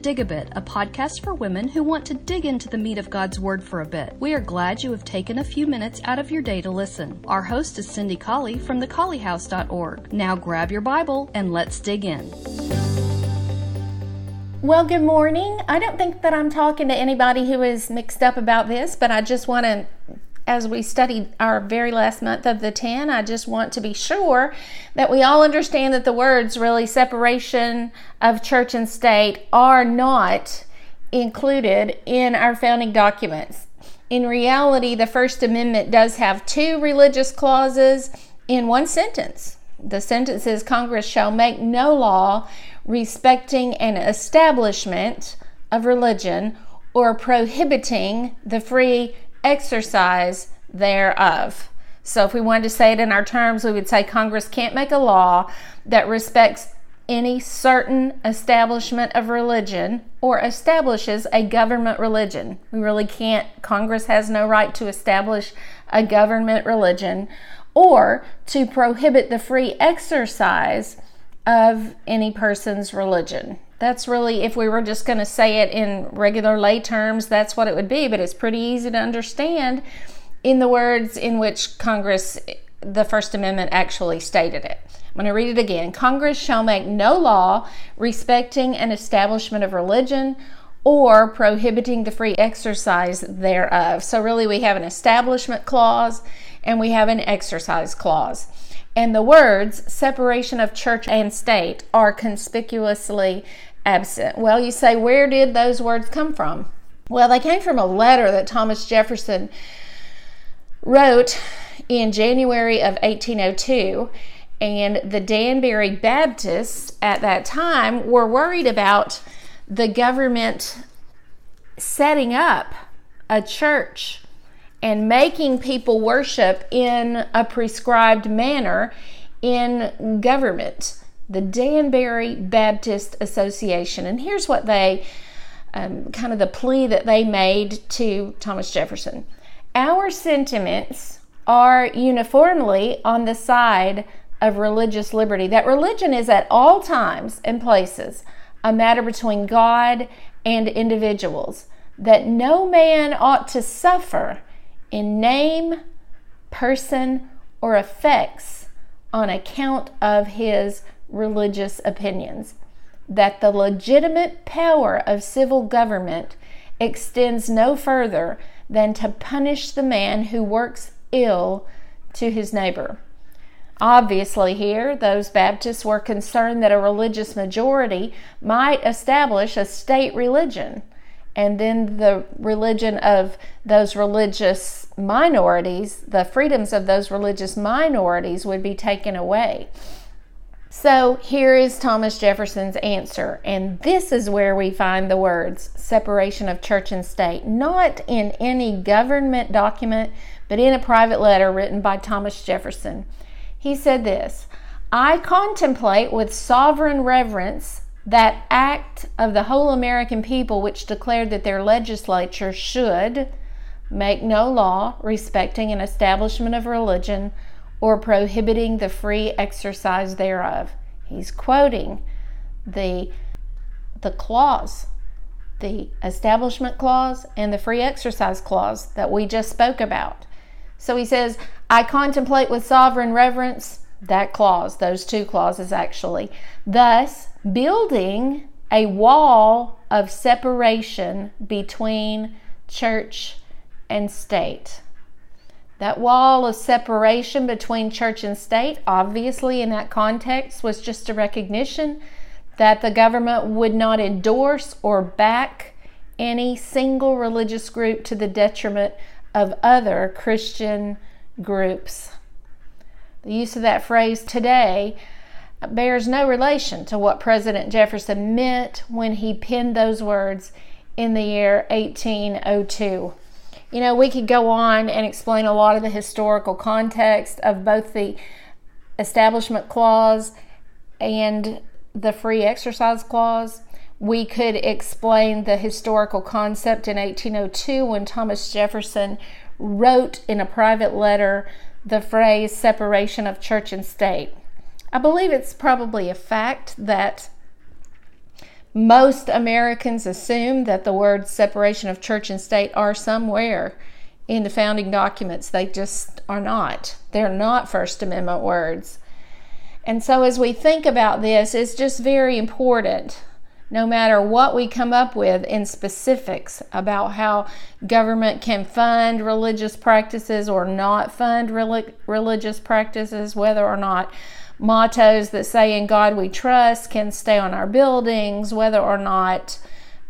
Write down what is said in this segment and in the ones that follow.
Dig a Bit, a podcast for women who want to dig into the meat of God's Word for a bit. We are glad you have taken a few minutes out of your day to listen. Our host is Cindy Colley from thecolleyhouse.org. Now grab your Bible and let's dig in. Well, good morning. I don't think that I'm talking to anybody who is mixed up about this, but I just want to as we studied our very last month of the 10, I just want to be sure that we all understand that the words really separation of church and state are not included in our founding documents. In reality, the First Amendment does have two religious clauses in one sentence. The sentence is Congress shall make no law respecting an establishment of religion or prohibiting the free exercise thereof. So, if we wanted to say it in our terms, we would say Congress can't make a law that respects any certain establishment of religion or establishes a government religion. We really can't, Congress has no right to establish a government religion or to prohibit the free exercise of any person's religion. That's really, if we were just going to say it in regular lay terms, that's what it would be. But it's pretty easy to understand in the words in which Congress, the First Amendment, actually stated it. I'm going to read it again. Congress shall make no law respecting an establishment of religion or prohibiting the free exercise thereof. So, really, we have an establishment clause and we have an exercise clause. And the words separation of church and state are conspicuously absent. Well, you say, where did those words come from? Well, they came from a letter that Thomas Jefferson wrote in January of 1802. And the Danbury Baptists at that time were worried about the government setting up a church and making people worship in a prescribed manner in government the Danbury Baptist Association. And here's what they um, kind of the plea that they made to Thomas Jefferson Our sentiments are uniformly on the side of religious liberty, that religion is at all times and places a matter between God and individuals, that no man ought to suffer in name, person, or effects on account of his religious opinions, that the legitimate power of civil government extends no further than to punish the man who works ill to his neighbor. Obviously, here, those Baptists were concerned that a religious majority might establish a state religion, and then the religion of those religious minorities, the freedoms of those religious minorities would be taken away. So here is Thomas Jefferson's answer, and this is where we find the words separation of church and state, not in any government document, but in a private letter written by Thomas Jefferson. He said this I contemplate with sovereign reverence that act of the whole American people which declared that their legislature should make no law respecting an establishment of religion or prohibiting the free exercise thereof. He's quoting the, the clause, the establishment clause and the free exercise clause that we just spoke about. So he says, I contemplate with sovereign reverence that clause, those two clauses actually, thus building a wall of separation between church and state. That wall of separation between church and state, obviously, in that context, was just a recognition that the government would not endorse or back any single religious group to the detriment of other Christian groups. The use of that phrase today bears no relation to what President Jefferson meant when he penned those words in the year 1802. You know, we could go on and explain a lot of the historical context of both the Establishment Clause and the Free Exercise Clause. We could explain the historical concept in 1802 when Thomas Jefferson wrote in a private letter the phrase separation of church and state. I believe it's probably a fact that most Americans assume that the words separation of church and state are somewhere in the founding documents. They just are not. They're not First Amendment words. And so, as we think about this, it's just very important, no matter what we come up with in specifics about how government can fund religious practices or not fund religious practices, whether or not mottos that say, In God we trust, can stay on our buildings, whether or not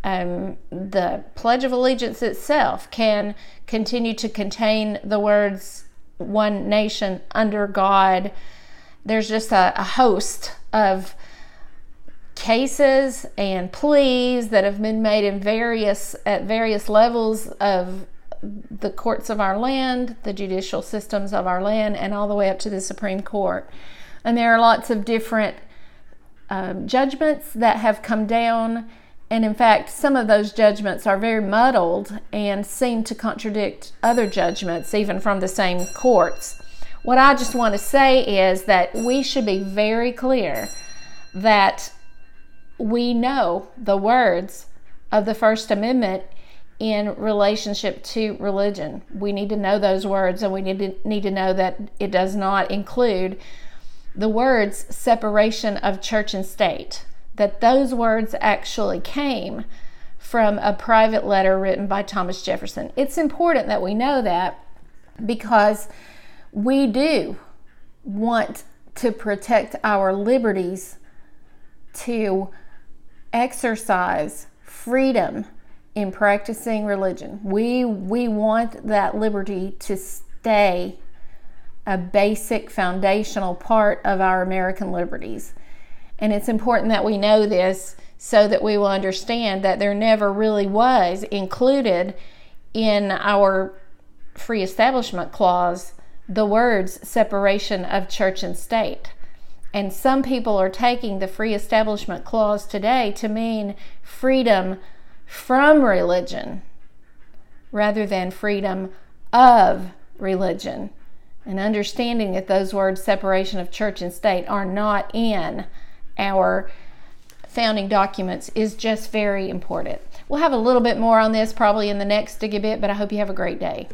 um, the Pledge of Allegiance itself can continue to contain the words one nation under God. There's just a, a host of cases and pleas that have been made in various at various levels of the courts of our land, the judicial systems of our land, and all the way up to the Supreme Court. And there are lots of different um, judgments that have come down. And in fact, some of those judgments are very muddled and seem to contradict other judgments, even from the same courts. What I just want to say is that we should be very clear that we know the words of the First Amendment in relationship to religion. We need to know those words and we need to, need to know that it does not include the words separation of church and state, that those words actually came from a private letter written by Thomas Jefferson. It's important that we know that because we do want to protect our liberties to exercise freedom in practicing religion. We we want that liberty to stay a basic foundational part of our American liberties. And it's important that we know this so that we will understand that there never really was included in our Free Establishment Clause the words separation of church and state. And some people are taking the Free Establishment Clause today to mean freedom from religion rather than freedom of religion and understanding that those words separation of church and state are not in our founding documents is just very important. We'll have a little bit more on this probably in the next Dig a Bit, but I hope you have a great day.